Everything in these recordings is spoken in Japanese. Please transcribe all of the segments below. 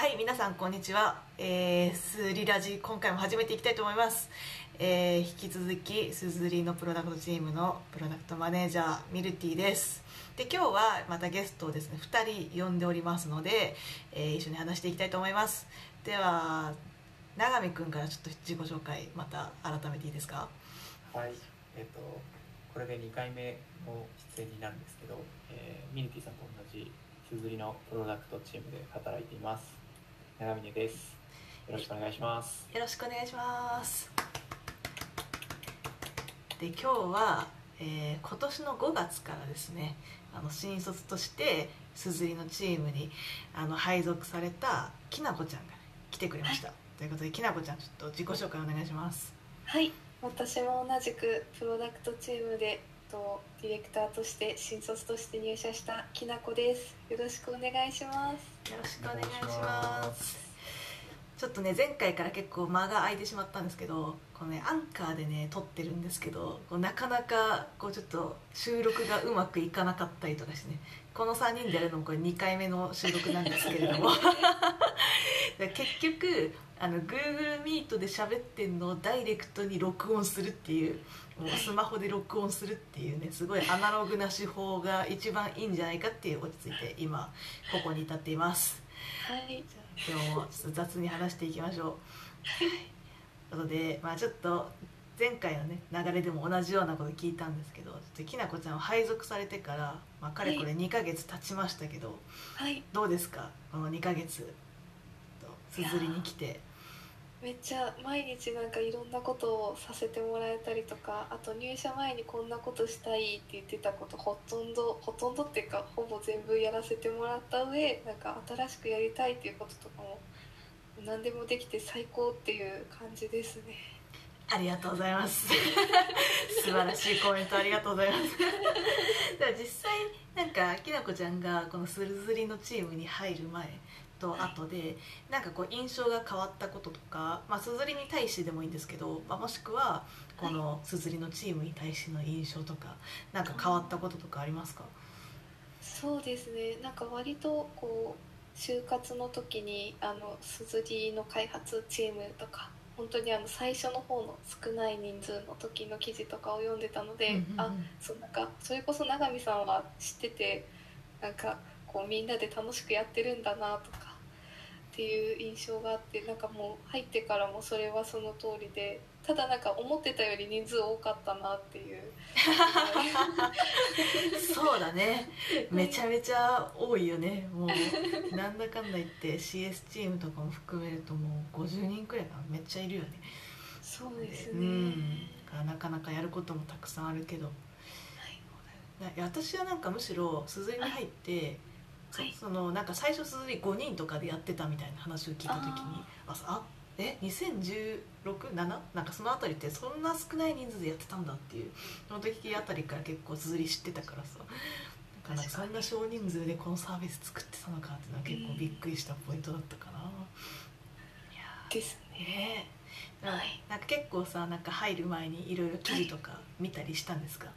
はい皆さんこんにちは、えー、スリラジ今回も始めていきたいと思います、えー、引き続きすずりのプロダクトチームのプロダクトマネージャーミルティです。で今日はまたゲストをですね2人呼んでおりますので、えー、一緒に話していきたいと思います。では永見君からちょっと自己紹介また改めていいですか？はい、えっ、とこれで2回目の出演になるんですけど、えーミニティさんと同じすずりのプロダクトチームで働いています。長峰です。よろしくお願いします。よろしくお願いします。で今日は、えー今年の5月からですねあの新卒としてすずりのチームにあの配属されたきなこちゃんが来てくれました、ということできなこちゃんちょっと自己紹介お願いします。はい、私も同じくプロダクトチームでとディレクターとして新卒として入社したきなこです。よろしくお願いします。よろしくお願いしますちょっとね前回から結構間が空いてしまったんですけどこのねアンカーでね撮ってるんですけどこうなかなかこうちょっと収録がうまくいかなかったりとかしてねこの3人でやるのもこれ2回目の収録なんですけれども 結局あの Google Meet で喋ってんのをダイレクトに録音するっていうスマホで録音するっていうねすごいアナログな手法が一番いいんじゃないかっていう落ち着いて今ここに至っています。はい、今日もちょっと雑に話していきましょう。ということで、まあ、ちょっと前回のね流れでも同じようなこと聞いたんですけどちょっときなこちゃんを配属されてから、まあ、かれこれ2ヶ月経ちましたけど、はい、どうですか？この2ヶ月とすずりに来てめっちゃ毎日なんかいろんなことをさせてもらえたりとか、あと入社前にこんなことしたいって言ってたことほとんどほとんどっていうかほぼ全部やらせてもらった上、なんか新しくやりたいっていうこととかも何でもできて最高っていう感じですね。ありがとうございます 素晴らしいコメントありがとうございますでは実際なんかきなこちゃんがこのすずりのチームに入る前と後でなんかこう印象が変わったこととか、まあ、すずりに対してでもいいんですけど、まあ、もしくはこのすずりのチームに対しての印象とかなんか変わったこととかありますか？そうですね。なんか割とこう就活の時にあのすずりの開発チームとか本当にあの最初の方の少ない人数の時の記事とかを読んでたので、うんうんうん。あそうなんかそれこそ永見さんは知っててなんかこうみんなで楽しくやってるんだなとかっていう印象があってなんかもう入ってからもそれはその通りでただなんか思ってたより人数多かったなっていう。そうだね。めちゃめちゃ多いよね。もうなんだかんだ言って CS チームとかも含めるともう50人くらいかな。めっちゃいるよね。そうですね、うん。なかなかやることもたくさんあるけど。はい。私はなんかむしろ鈴井に入って、そはい。そのなんか最初鈴井5人とかでやってたみたいな話を聞いた時にああえ 2016?7? なんかそのあたりってそんな少ない人数でやってたんだっていう。その時あたりから結構鈴井知ってたからさ。なんかそんな少人数でこのサービス作ってたのかっていうのは結構びっくりしたポイントだったかな。いやーですね。なんか結構さなんか入る前にいろいろ記事とか見たりしたんですか、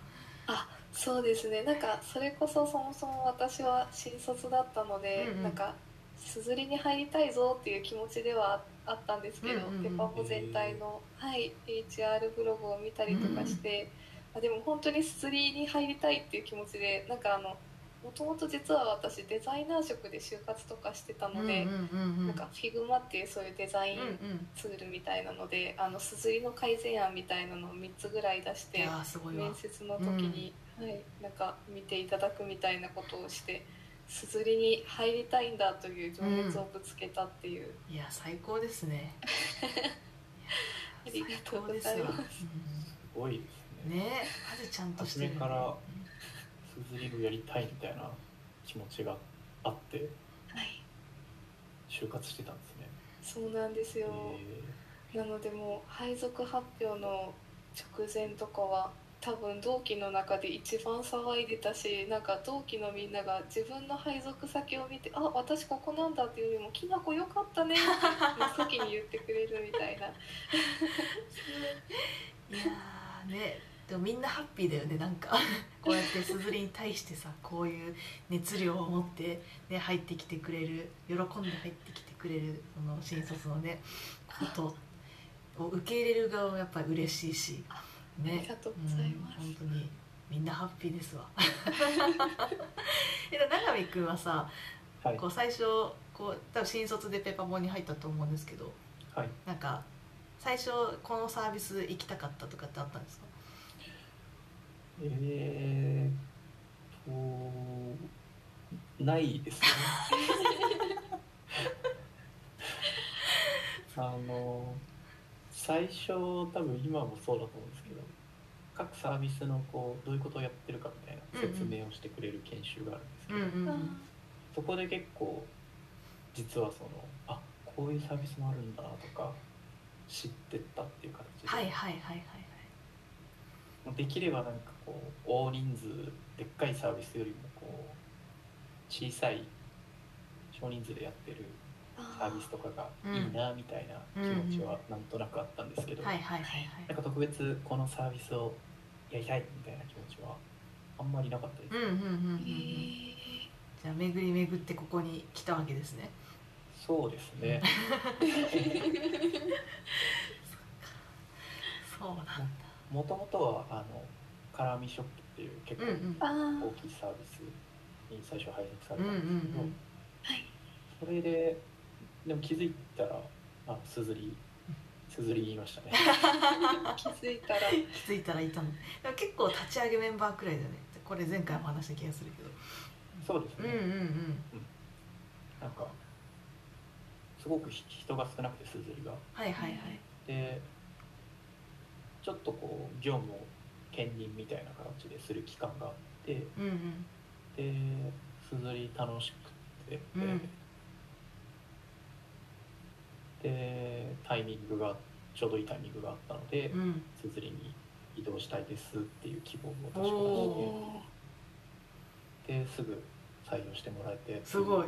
あそうですね。なんかそれこそそもそも私は新卒だったので、うんうん。なんかすずりに入りたいぞっていう気持ちではああったんですけど、うんうんうん。ペパボ全体の、はい、HR ブログを見たりとかして、あでも本当にすずりに入りたいっていう気持ちでなんかあのもともと実は私デザイナー職で就活とかしてたので、うんうんうんうん。なんか Figma っていうそういうデザインうんうん。ツールみたいなので、あのすずりの改善案みたいなのを3つぐらい出して面接の時に、はい、なんか見ていただくみたいなことをしてすずりに入りたいんだという情熱をぶつけたっていう、いや最高ですね。ありがとうございます。すごいですね。うんね。えマジちゃんとしてる初めからすずりをやりたいみたいな気持ちがあってはい、就活してたんですね。そうなんですよ、えなのでもう配属発表の直前とかは多分同期の中で一番騒いでたしなんか同期のみんなが自分の配属先を見て「あ私ここなんだ」っていうよりも「きなこよかったね」って先に言ってくれるみたいな。いやーねででもみんなハッピーだよねなんかこうやってすずりに対してさこういう熱量を持って、ね、入ってきてくれる喜んで入ってきてくれるその新卒のねことを受け入れる側もやっぱり嬉しいしね。ありがとうございます。うん、本当にみんなハッピーですわ。えで永見君はさはい。こう最初こう多分新卒でペーパーボーに入ったと思うんですけどはい。なんか最初このサービス行きたかったとかってあったんですか？えーとないですね。あの最初多分今もそうだと思うんですけど各サービスのこうどういうことをやってるかみたいな説明をしてくれる研修があるんですけど、うんうんあそこで結構実はそのあこういうサービスもあるんだとか知ってったっていう形で、はいはいはいはいはい。できればなんかこう大人数でっかいサービスよりもこう小さい少人数でやってるサービスとかがいいなみたいな気持ちはなんとなくあったんですけど、なんか特別このサービスをやりたいみたいな気持ちはあんまりなかったです、うんうんうんうんうん。へー。じゃあ巡り巡ってここに来たわけですね。そうですね。そうなんだ。もともとはあのカラミショップっていう結構大きいサービスに最初配属されたんですけど、ん。はい。それででも気づいたらあすずりすずり言いましたね。あ 気づいたら。気づいたらいたの。でも結構立ち上げメンバーくらいだよね。これ前回も話した気がするけど。そうですね、うんうんうん。なんかすごくひ人が少なくてすずりが。はいはいはい。でちょっとこう業務を兼任みたいな形でする期間があってうんうん。ですずり楽しくて、うんでタイミングがちょうどいいタイミングがあったのでうん。すずりに移動したいですっていう希望を確かお出して。ですぐ採用してもらえてすごい。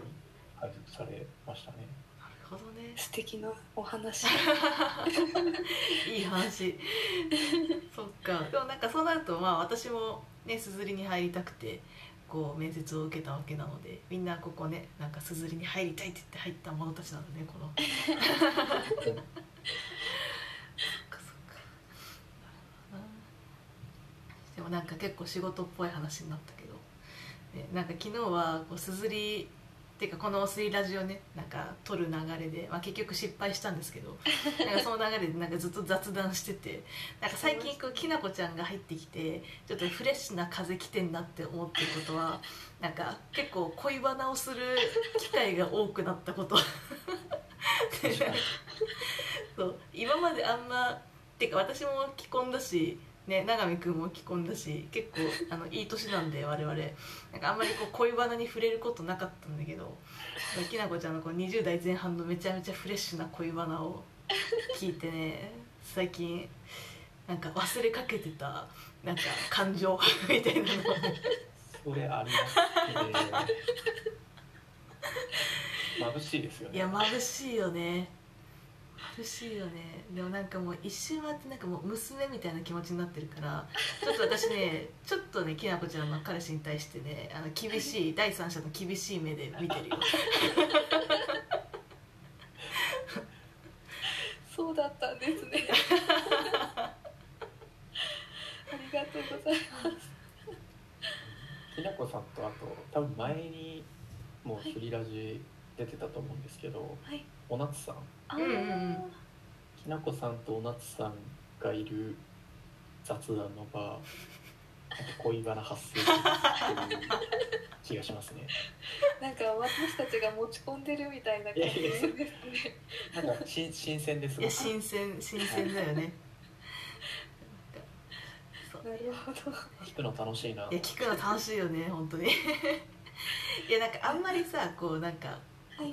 配属されましたね。なるほどね。素敵なお話。いい話。そっか。でもなんかそうなるとまあ私もねすずりに入りたくてこう面接を受けたわけなのでみんなここねなんかすずりに入りたいって言って入った者たちなのねこの。そっかそっか。でもなんか結構仕事っぽい話になったけど、ね、なんか昨日はこうすずりっていうかこの「スイラジオね」なんか撮る流れで、まあ、結局失敗したんですけど なんかその流れでなんかずっと雑談しててなんか最近こうきなこちゃんが入ってきてちょっとフレッシュな風来てんなって思ってることはなんか結構恋バナをする機会が多くなったこと。で そう。今まであんまっていうか私も既婚だしね、永見君も既婚だし結構あのいい年なんで我々。なんかあんまりこう恋バナに触れることなかったんだけどきなこちゃんのこう20代前半のめちゃめちゃフレッシュな恋バナを聞いてね最近なんか忘れかけてたなんか感情みたいなの。それありますね。眩しいですよね。いや眩しいよね眩しいよね。でもなんかもう一瞬待ってなんかもう娘みたいな気持ちになってるからちょっと私ね ちょっとねきなこちゃんの彼氏に対してねあの厳しい 第三者の厳しい目で見てるよ。そうだったんですね。ありがとうございます。きなこさんとあと多分前にもうスリラジ出てたと思うんですけど、はい。おなつさん。あうんうんうん。きなこさんとおなつさんがいる雑談の場なんか恋バナ発生するっていう気がしますね。なんか私たちが持ち込んでるみたいな感じですね。なんか新新鮮ですいや新鮮新鮮だよね。なるほど聞くの楽しいな。いや聞くの楽しいよね本当に。いやなんかあんまりさこうなんかはい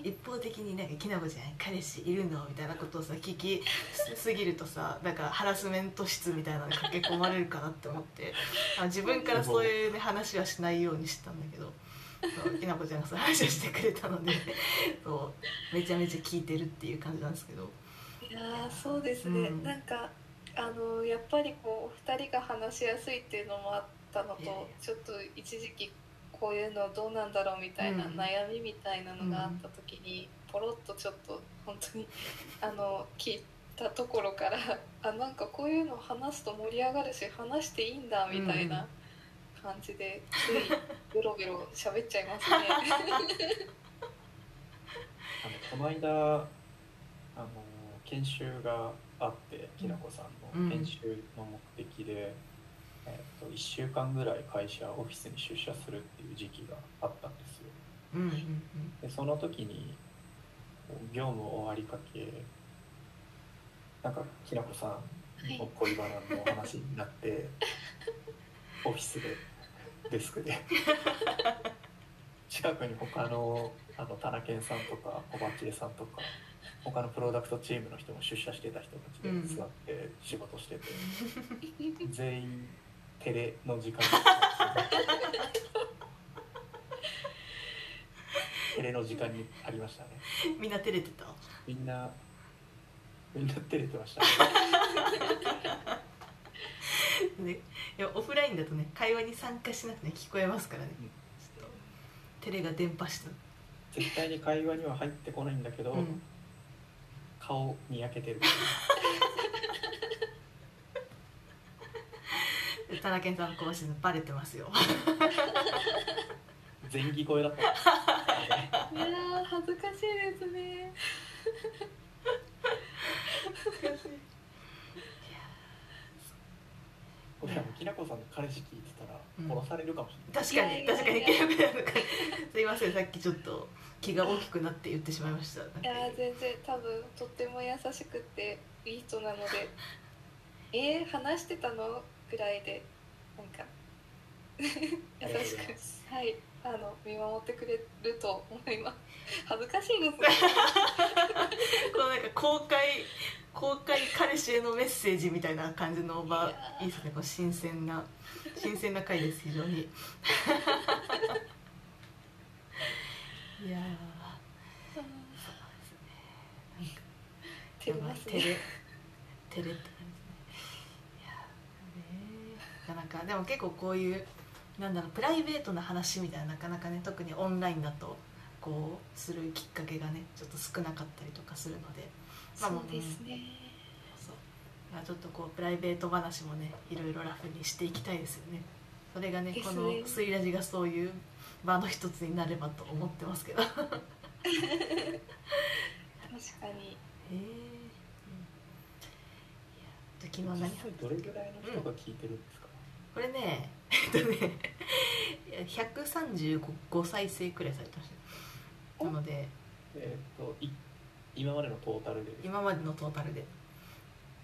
一方的になんか「きなこちゃん彼氏いるの?」みたいなことをさ聞き すぎるとさなんかハラスメント室みたいなのに駆け込まれるかなって思って。あ自分からそういう、ね、話はしないようにしてたんだけど。きなこちゃんがそう話をしてくれたので そうめちゃめちゃ聞いてるっていう感じなんですけど。いやーそうですね、うん。なんかあのやっぱりこうお二人が話しやすいっていうのもあったのとちょっと一時期こういうのどうなんだろうみたいな、うん。悩みみたいなのがあった時に、ポロッとちょっと本当にあの聞いたところから あなんかこういうの話すと盛り上がるし話していいんだみたいな感じで、ついベロベロ喋っちゃいますね。あのこの間あの研修があってきなこさんうん。の研修の目的で、えっと1週間ぐらい会社オフィスに出社するっていう時期があったんですよ。うんうんうん。でその時に業務終わりかけなんかきなこさんの恋バナの話になって、オフィスでデスクで。近くに他のあの田中健さんとかおばちえさんとか他のプロダクトチームの人も出社してた人たちでうん。座って仕事してて、全員テレの時間テレの時間にありましたね。みんな照れてた？みんなみんな照れてましたね。ね、いやオフラインだとね会話に参加しなくてね聞こえますからね、うん。ちょっと照れが伝播した、絶対に会話には入ってこないんだけど、うん、顔に焼けてる で田中さんこうしてバレてますよ。前儀声だった。いやー恥ずかしいですね。これあのきなこさんの彼氏聞いてたらうん。殺されるかもしれない、確かに確かに。すいませんさっきちょっと気が大きくなって言ってしまいました。いやー全然多分とっても優しくていい人なので。えー、話してたの？ぐらいでなんか優しくはいあの見守ってくれると思います。恥ずかしいですね。このなんか公開公開彼氏へのメッセージみたいな感じの場いいいですねこう新鮮な新鮮な回です非常に。いやー。そうですね。なんか照れ照れね照れって感じですねいやねなかでも結構こういうなんだろうプライベートな話みたいななかなかね特にオンラインだとこうするきっかけがねちょっと少なかったりとかするので。まあそうですね。そう。まあちょっとこうプライベート話もねいろいろラフにしていきたいですよね。それがねこの「スイラジ」がそういう場の一つになればと思ってますけど。確かに。うん。いや昨日何どれぐらいの人が聞いてるんですか、これね えっとねいや135再生くらいされてました。なので。えっ、とい今までのトータルで今までのトータルで。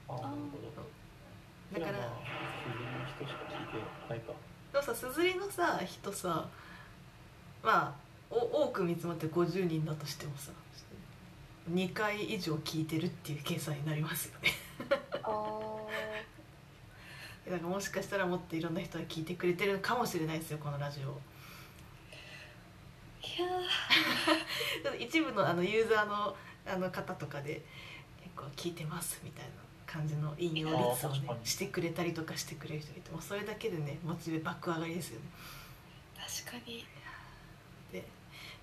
あーなるほど。だからじゃあまあ普通の人しか聞いてないか。でもさすずりのさ人さまあお多く見積もって50人だとしてもさ2回以上聞いてるっていう計算になりますよね。あーだからもしかしたらもっといろんな人が聞いてくれてるかもしれないですよこのラジオ。いや 一部のあのユーザーのあの方とかで結構聞いてますみたいな感じの引用率をねしてくれたりとかしてくれる人がいてもうそれだけでねモチベ爆上がりですよね。ー確かに。で、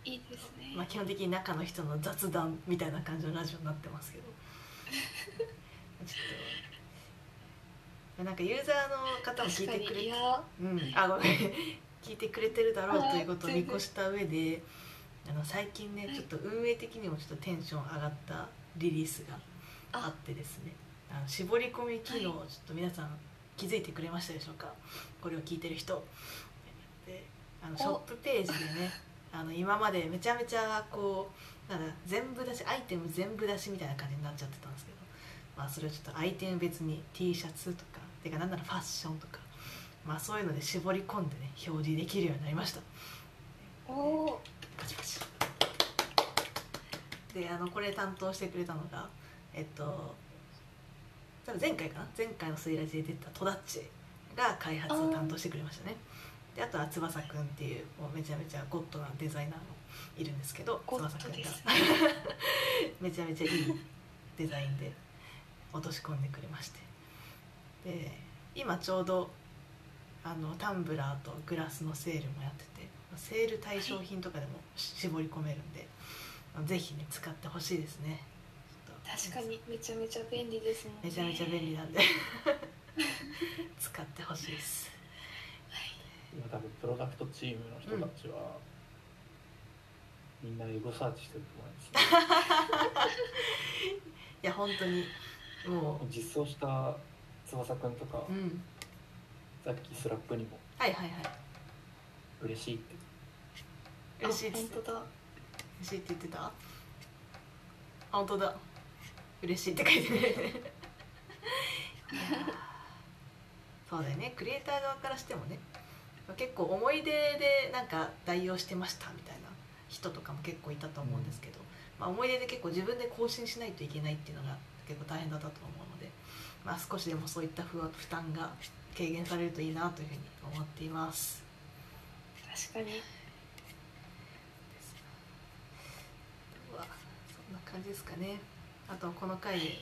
いいですね、まあ、基本的に中の人の雑談みたいな感じのラジオになってますけど。ちょっとなんかユーザーの方も聞いてくれてうん、あごめん。聞いてくれてるだろうということを見越した上であの最近ねはい。ちょっと運営的にもちょっとテンション上がったリリースがああってですね。あ。の絞り込み機能はちょっと皆さん気づいてくれましたでしょうか？これを聞いてる人。であのショップページでねあの今までめちゃめちゃこうなんだ全部出しアイテム全部出しみたいな感じになっちゃってたんですけど、まあ、それをちょっとアイテム別に T シャツとかてかなんならファッションとか、まあ、そういうので絞り込んでね表示できるようになりました。おおパチパチであのこれ担当してくれたのがえっと多分前回かな？前回の「スイラジ」で出たトダッチが開発を担当してくれましたね。であとは翼くんっていうもうめちゃめちゃゴッドなデザイナーもいるんですけど翼くんが。めちゃめちゃいいデザインで落とし込んでくれましてで今ちょうどあのタンブラーとグラスのセールもやっててセール対象品とかでも絞り込めるんで、ぜひね使ってほしいですね。確かにめちゃめちゃ便利ですもんね。めちゃめちゃ便利なんで。使ってほしいです。今多分プロダクトチームの人たちは、みんなエゴサーチしてると思います、ね、いや本当にも実装した翼くんとか、ううんさっきスラップにもはいはいはい。嬉しいって。嬉しいってあ本当だ。嬉しいって言ってた？あ本当だ。嬉しいって書いてるいやーそうだよね。クリエイター側からしてもね。結構思い出でなんか代用してましたみたいな。人とかも結構いたと思うんですけど、まあ、思い出で結構自分で更新しないといけないっていうのが結構大変だったと思うまあ、少しでもそういった負負担が軽減されるといいなというふうに思っています。確かに。そんな感じですかね。あとこの回で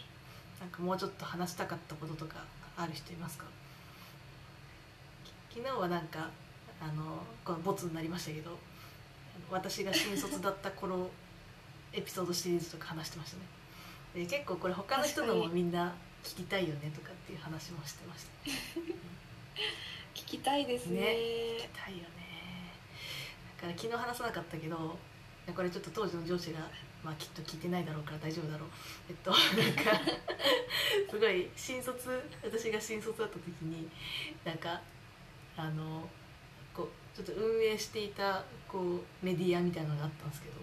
なんかもうちょっと話したかったこととかある人いますか？き昨日はなんかあのこのボツになりましたけど私が新卒だった頃エピソードシリーズとか話してましたね。で結構これ他の人のもみんな聞きたいよねとかっていう話もしてました。聞きたいですね。ね聞きたいよね。だから昨日話さなかったけどこれちょっと当時の上司が、まあ、きっと聞いてないだろうから大丈夫だろう。えっとなんかすごい新卒私が新卒だった時になんかあのこうちょっと運営していたこうメディアみたいなのがあったんですけど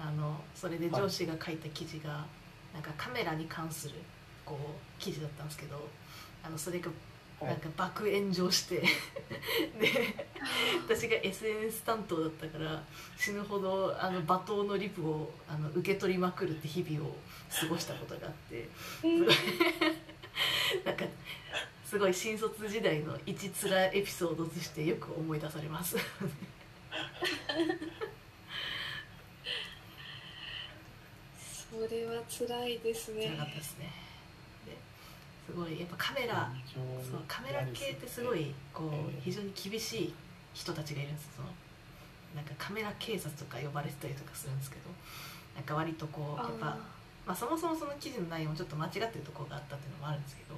あのそれで上司が書いた記事が、なんかカメラに関するこう記事だったんですけどあのそれがはい。なんか爆炎上して で私が SNS 担当だったから死ぬほどあの罵倒のリプをあの受け取りまくるって日々を過ごしたことがあってすごいなんかすごい新卒時代の一つらエピソードとしてよく思い出されます。それは辛いですね。辛かったですね。ですごいやっぱカメラそうカメラ系ってすごいこう非常に厳しい人たちがいるんですそのなんかカメラ警察とか呼ばれてたりとかするんですけどなんか割とこうやっぱあまあ、そもそもその記事の内容もちょっと間違ってるところがあったっていうのもあるんですけど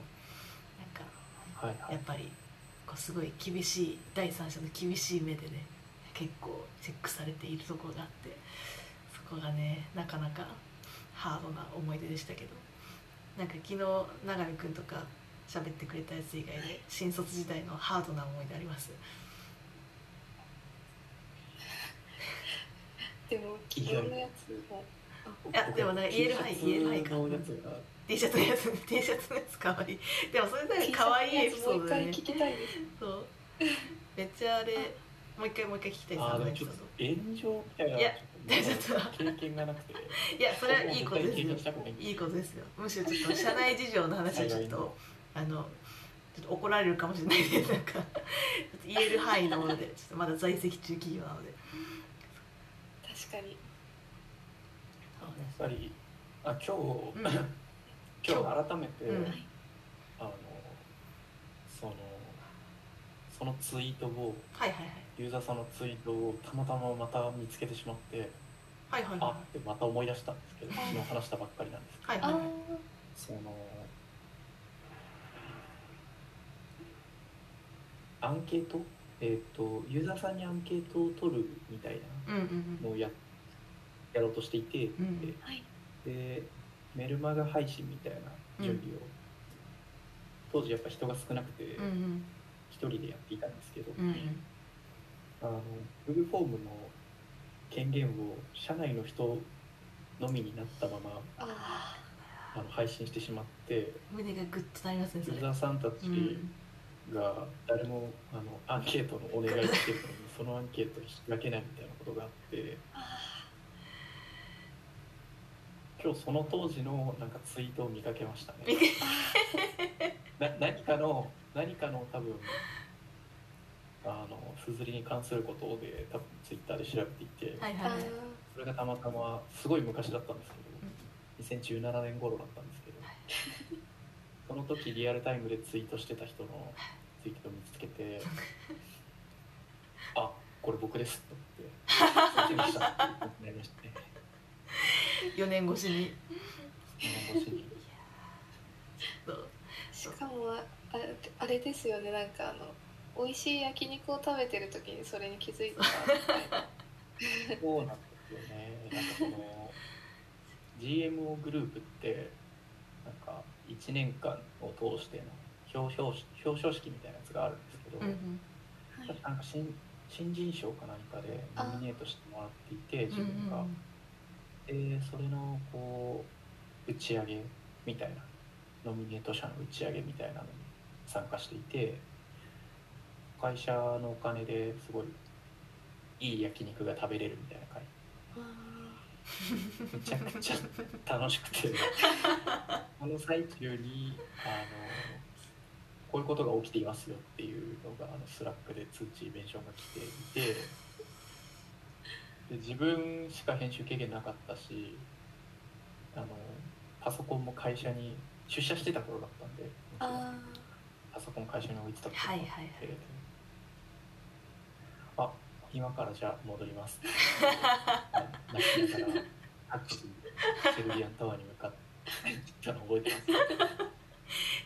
なんかやっぱりこうすごい厳しい第三者の厳しい目でね結構チェックされているところがあってそこがねなかなかハードな思い出でしたけどなんか昨日永見君とか喋ってくれたやつ以外で新卒時代のハードな思い出あります？でも昨日のやつもいやでもなんか言える範囲言える範囲 か T シャツのやつが T シャツのやつ T シャツのやつかわい。いでもそれだけ可愛いエピソードだね。もう一回聞きたいです。そう。めっちゃあれもう一回もう一回聞きたいですあ炎上みたいな。いや経験がなくて。ドいやそれはいいことですよ。いんですいいことですよ。むしろちょっと社内事情の話はちょっとあのちょっと怒られるかもしれないんでなんか言える範囲のものでちょっとまだ在籍中企業なので。確かに。やっぱりあ今日、うん。今日改めて、うん。あのそのそのツイートをはいはいはいユーザーさんのツイートをたまたままた見つけてしまってあはいはい。はってまた思い出したんですけど昨日話したばっかりなんですけど。あいはいはい。はいそのアンケート？えっ、とユーザーさんにアンケートを取るみたいうんうんなのをややろうとしていて、うんではい。でメルマガ配信みたいな準備を、当時やっぱ人が少なくてうんうん。一人でやっていたんですけど、うんうんあの Google フォームの権限を社内の人のみになったままああの配信してしまって胸がグッとなりますね。ユーザーさんたちうんが誰もあのアンケートのお願いしてるのにそのアンケートに引き分けないみたいなことがあって今日その当時のなんかツイートを見かけましたね。な何かの何かの多分あのすずりに関することで多分ツイッターで調べていて、はいはいはい。それがたまたますごい昔だったんですけど、2017年頃だったんですけどその時リアルタイムでツイートしてた人のツイートを見つけて あこれ僕ですと思って したってなりましたね4年越しに。4年越しに。しかもあれあれですよねなんかあの美味しい焼肉を食べてる時にそれに気づいたみたいな。そうなんですよね。なんかその GMO グループってなんか1年間を通しての表彰表彰式みたいなやつがあるんですけど、うんうん。はい。なんか新新人賞か何かでノミネートしてもらっていて自分が、でそれのこう打ち上げみたいな。ノミネート者の打ち上げみたいなのに参加していて会社のお金ですごいいい焼肉が食べれるみたいな会。めちゃくちゃ楽しくて。あの最中にあのこういうことが起きていますよっていうのがあのスラックで通知メンションが来ていて。で自分しか編集経験なかったしあのパソコンも会社に出社してた頃だったんであパソコン会社に置いてたことがあって、はいはいはい。あ今からじゃあ戻ります。泣きながらタクシーセルビアンタワーに向かって行ったの覚えてます。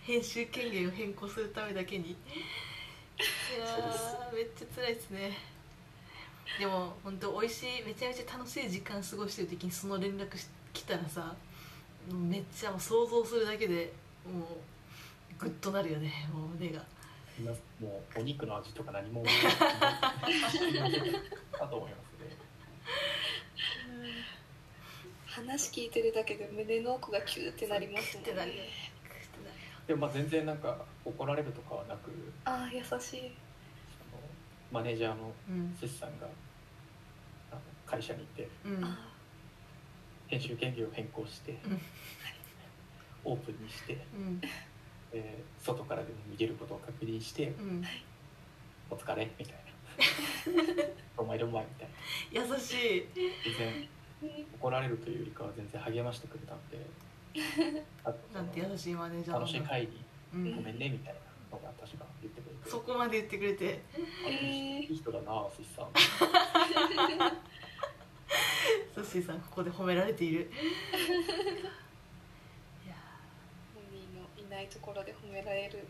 編集権限を変更す。るためだけにいやめっちゃ辛いですね。でも本当美味しいめちゃめちゃ楽しい時間過ごしてる時にその連絡し来たらさめっちゃもう想像するだけでもうグッとなるよねもう胸が今もうお肉の味とか何も。かと思いますね話聞いてるだけで胸の奥がキューってなりますね。でもまあ全然なんか怒られるとかはなくああ優しい。そのマネージャーのうんセスさんがあの会社にいてうん。あ編集権限を変更して、うん。オープンにして、うんえー外からでも見れることを確認してうん「お疲れ」みたいな「お前どんまい」みたいな。優しい。全然怒られるというよりかは全然励ましてくれたんで。なんて優しいマネージャー楽しい会にうん。ごめんねみたいなのが確か言ってくれて、そこまで言ってくれて。あえーいい人だな寿司さん。ソッシーさんここで褒められているないところで褒められる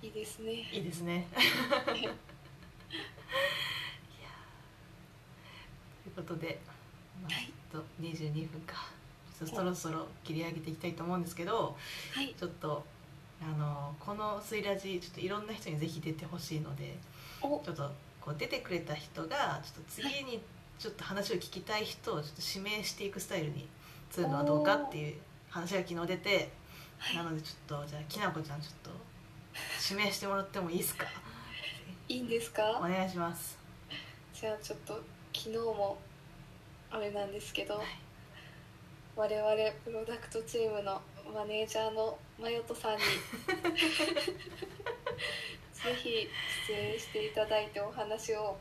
いいですね。ーいいですね。いやー。ということで、まあ、はい。と22分か。そろそろ切り上げていきたいと思うんですけどはい。ちょっとあのこの「スイラジ」ちょっといろんな人にぜひ出てほしいのでお。ちょっとこう出てくれた人がちょっと次にちょっと話を聞きたい人をちょっと指名していくスタイルにするのはどうかっていう話が昨日出てはいなのでちょっとじゃあきなこちゃんちょっと指名してもらってもいいですか？いいんですおか願いします。じゃあちょっと昨日もあれなんですけど我々プロダクトチームのマネージャーのマヨトさんに ぜひ出演していただいてお話を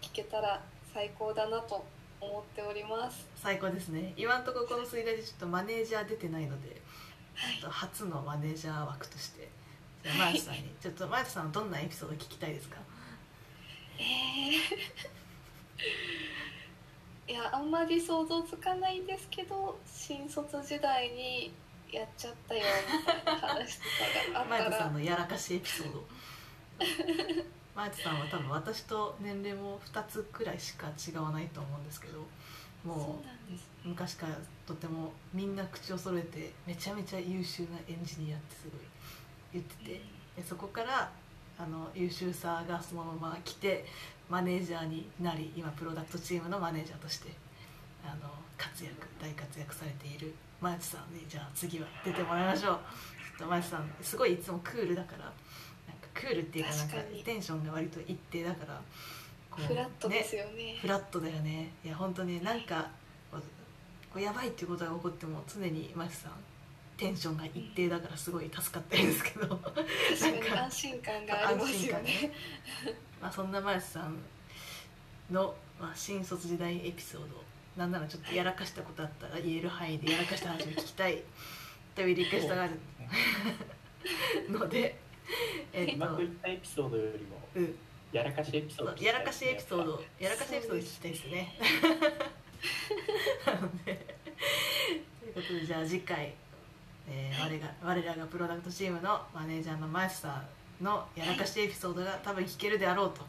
聞けたら最高だなと思っております。最高ですね。今のところこの「スイラジ」ちょっとマネージャー出てないのではい。ちょっと初のマネージャー枠として。じゃあマヤトさんにちょっとマヤトさんはどんなエピソード聞きたいですか？えー。いやあんまり想像つかないんですけど新卒時代にやっちゃったよみたいな話とかがあっさんのやらかしエピソード。マヤトさんは多分私と年齢も2つくらいしか違わないと思うんですけどもう昔からとてもみんな口を揃えてめちゃめちゃ優秀なエンジニアってすごい言っててでそこからあの優秀さがそのまま来てマネージャーになり今プロダクトチームのマネージャーとしてあの活躍大活躍されているマヤトさんにじゃあ次は出てもらいましょう。ちょっとマさんすごいいつもクールだからなんかクールっていうかなんかテンションが割と一定だからフラットねですよね。フラットだよね。いや本当になんかこうやばいっていうことが起こっても常にマヤトさんテンションが一定だからすごい助かってるんですけど。確かに安心感がありますよね。まあそんなマヤトさんの、まあ、新卒時代エピソードなんならちょっとやらかしたことあったら言える範囲でやらかした話を聞きたい。と というリクエストがある。のでえっとうまくいったエピソードよりもうんやらかしエピソードやらかしエピソードやらかしエピソード聞きたいですね。な のでということでじゃあ次回、えー我が我らがプロダクトチームのマネージャーのマイスターのやらかしエピソードが多分聞けるであろうと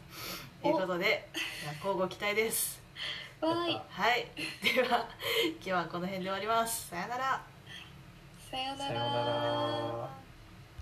いうことでじゃあ交互期待です。はい。では今日はこの辺で終わります。さよなら。さようなさようならら